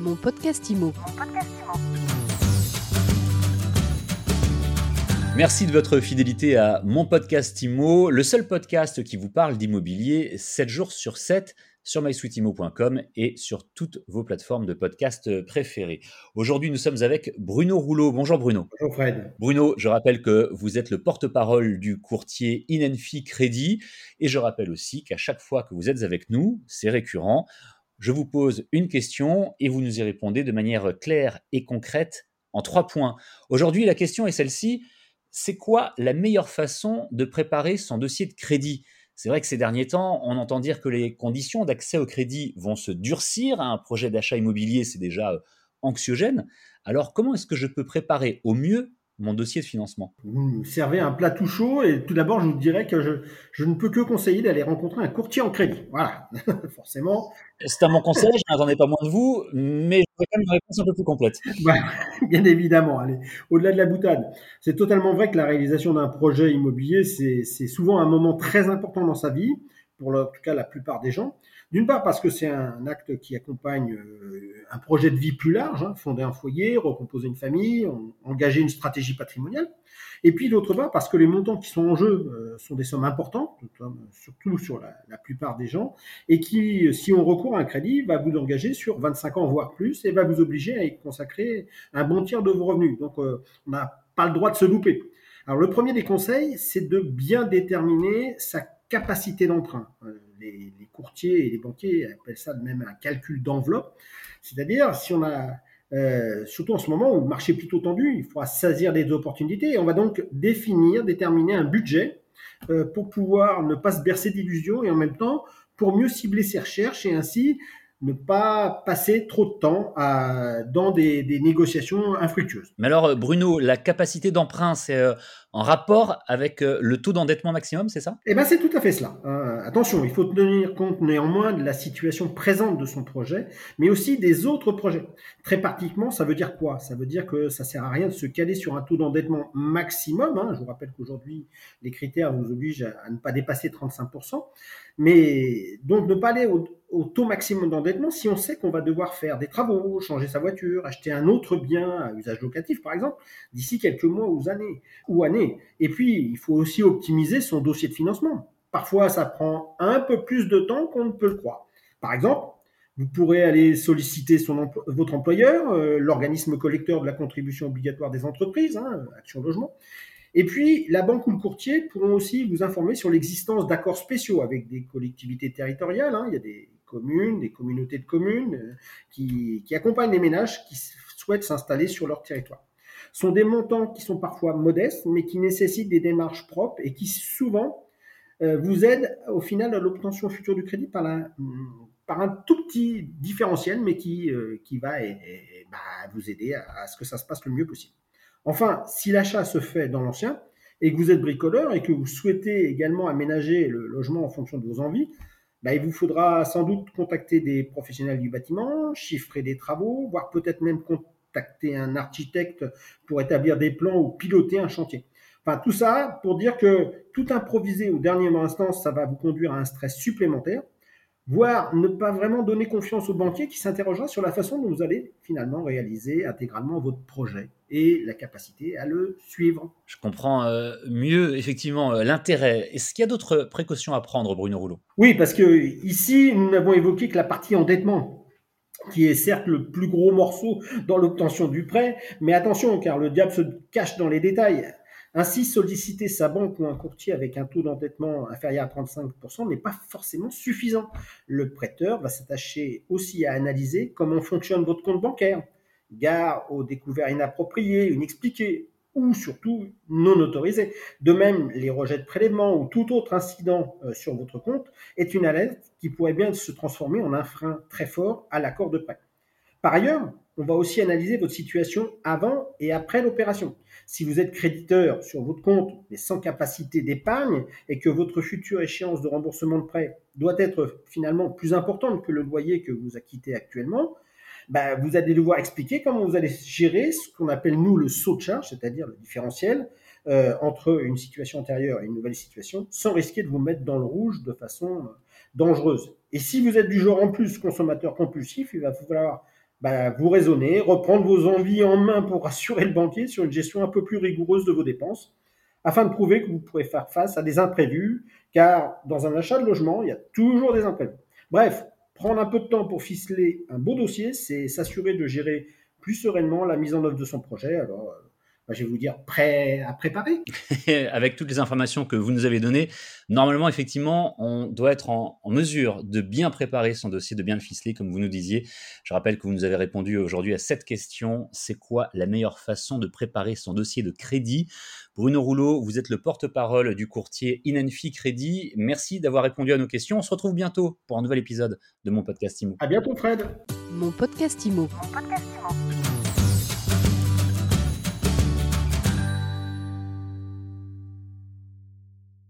Mon podcast IMO. Merci de votre fidélité à mon podcast IMO, le seul podcast qui vous parle d'immobilier 7 jours sur 7 sur mysweetimo.com et sur toutes vos plateformes de podcast préférées. Aujourd'hui, nous sommes avec Bruno Rouleau. Bonjour Bruno. Bonjour Fred. Bruno, je rappelle que vous êtes le porte-parole du courtier Inenfi Crédit et je rappelle aussi qu'à chaque fois que vous êtes avec nous, c'est récurrent, je vous pose une question et vous nous y répondez de manière claire et concrète en trois points. Aujourd'hui, la question est celle-ci. C'est quoi la meilleure façon de préparer son dossier de crédit? C'est vrai que ces derniers temps, on entend dire que les conditions d'accès au crédit vont se durcir. Un projet d'achat immobilier, c'est déjà euh, anxiogène. Alors, comment est-ce que je peux préparer au mieux mon dossier de financement Vous me servez un plat tout chaud et tout d'abord, je vous dirais que je, je ne peux que conseiller d'aller rencontrer un courtier en crédit. Voilà, forcément. C'est à mon conseil, je n'attendais pas moins de vous, mais je voudrais quand même une réponse un peu plus complète. Bah, bien évidemment, allez, au-delà de la boutade. C'est totalement vrai que la réalisation d'un projet immobilier, c'est souvent un moment très important dans sa vie, pour en tout cas la plupart des gens. D'une part parce que c'est un acte qui accompagne euh, un projet de vie plus large, hein, fonder un foyer, recomposer une famille, engager une stratégie patrimoniale. Et puis d'autre part parce que les montants qui sont en jeu euh, sont des sommes importantes, surtout sur la, plupart des gens, et qui, si on recourt à un crédit, va vous engager sur 25 ans voire plus et va vous obliger à y consacrer un bon tiers de vos revenus. Donc euh, on n'a pas le droit de se louper. Alors le premier des conseils, c'est de bien déterminer sa capacité d'emprunt courtiers et les banquiers appellent ça même un calcul d'enveloppe. C'est-à-dire, si on a, euh, surtout en ce moment où le marché est plutôt tendu, il faudra saisir des opportunités et on va donc définir, déterminer un budget euh, pour pouvoir ne pas se bercer d'illusions et en même temps pour mieux cibler ses recherches et ainsi ne pas passer trop de temps dans des, négociations infructueuses. Mais alors, Bruno, la capacité d'emprunt, c'est euh, en rapport avec euh, le taux d'endettement maximum, c'est ça? Eh bien, c'est tout à fait cela. Euh, attention, il faut tenir compte néanmoins de la situation présente de son projet, mais aussi des autres projets. Très pratiquement, ça veut dire quoi? Ça veut dire que ça sert à rien de se caler sur un taux d'endettement maximum. Hein. Je vous rappelle qu'aujourd'hui, les critères vous obligent à ne pas dépasser 35%. Mais donc, ne pas aller au, au taux maximum d'endettement si on sait qu'on va devoir faire des travaux, changer sa voiture, acheter un autre bien à usage locatif, par exemple, d'ici quelques mois ou années. Ou années et puis, il faut aussi optimiser son dossier de financement. Parfois, ça prend un peu plus de temps qu'on ne peut le croire. Par exemple, vous pourrez aller solliciter votre employeur, euh, l'organisme collecteur de la contribution obligatoire des entreprises, hein, Action Logement. Et puis, la banque ou le courtier pourront aussi vous informer sur l'existence d'accords spéciaux avec des collectivités territoriales. Hein. Il y a des communes, des communautés de communes euh, qui accompagnent les ménages qui souhaitent s'installer sur leur territoire sont des montants qui sont parfois modestes, mais qui nécessitent des démarches propres et qui souvent euh, vous aident au final à l'obtention future du crédit par, la, par un tout petit différentiel, mais qui, euh, qui va bah, vous aider à, à, ce que ça se passe le mieux possible. Enfin, si l'achat se fait dans l'ancien et que vous êtes bricoleur et que vous souhaitez également aménager le logement en fonction de vos envies, bah, il vous faudra sans doute contacter des professionnels du bâtiment, chiffrer des travaux, voire peut-être même contacter un architecte pour établir des plans ou piloter un chantier. Enfin, tout ça pour dire que tout improviser au dernier instant, ça va vous conduire à un stress supplémentaire, voire ne pas vraiment donner confiance au banquier qui s'interrogera sur la façon dont vous allez finalement réaliser intégralement votre projet et la capacité à le suivre. Je comprends euh, mieux effectivement euh, l'intérêt. Est-ce qu'il y a d'autres précautions à prendre, Bruno Rouleau Oui, parce que ici, nous n'avons évoqué que la partie endettement qui est certes le plus gros morceau dans l'obtention du prêt, mais attention, car le diable se cache dans les détails. Ainsi, solliciter sa banque ou un courtier avec un taux d'endettement inférieur à 35% n'est pas forcément suffisant. Le prêteur va s'attacher aussi à analyser comment fonctionne votre compte bancaire. Gare aux découvertes inappropriées, inexpliquées, ou surtout non autorisés. De même, les rejets de prélèvement ou tout autre incident euh, sur votre compte est une alerte qui pourrait bien se transformer en un frein très fort à l'accord de prêt. Par ailleurs, on va aussi analyser votre situation avant et après l'opération. Si vous êtes créditeur sur votre compte mais sans capacité d'épargne et que votre future échéance de remboursement de prêt doit être finalement plus importante que le loyer que vous acquittez actuellement, bah, vous allez devoir expliquer comment vous allez gérer ce qu'on appelle nous le saut de charge, c'est-à-dire le différentiel euh, entre une situation antérieure et une nouvelle situation, sans risquer de vous mettre dans le rouge de façon euh, dangereuse. Et si vous êtes du genre en plus consommateur compulsif, il va falloir bah, vous raisonner, reprendre vos envies en main pour rassurer le banquier sur une gestion un peu plus rigoureuse de vos dépenses, afin de prouver que vous pourrez faire face à des imprévus, car dans un achat de logement, il y a toujours des imprévus. Bref, prendre un peu de temps pour ficeler un beau dossier, c'est s'assurer de gérer plus sereinement la mise en œuvre de son projet. Alors, euh, je vais vous dire, prêt à préparer. Avec toutes les informations que vous nous avez données, normalement, effectivement, on doit être en, mesure de bien préparer son dossier, de bien le ficeler, comme vous nous disiez. Je rappelle que vous nous avez répondu aujourd'hui à cette question. C'est quoi la meilleure façon de préparer son dossier de crédit? Bruno Rouleau, vous êtes le porte-parole du courtier Inenfi Crédit. Merci d'avoir répondu à nos questions. On se retrouve bientôt pour un nouvel épisode de mon podcast IMO. À bientôt, Fred. Mon podcast IMO. Mon podcast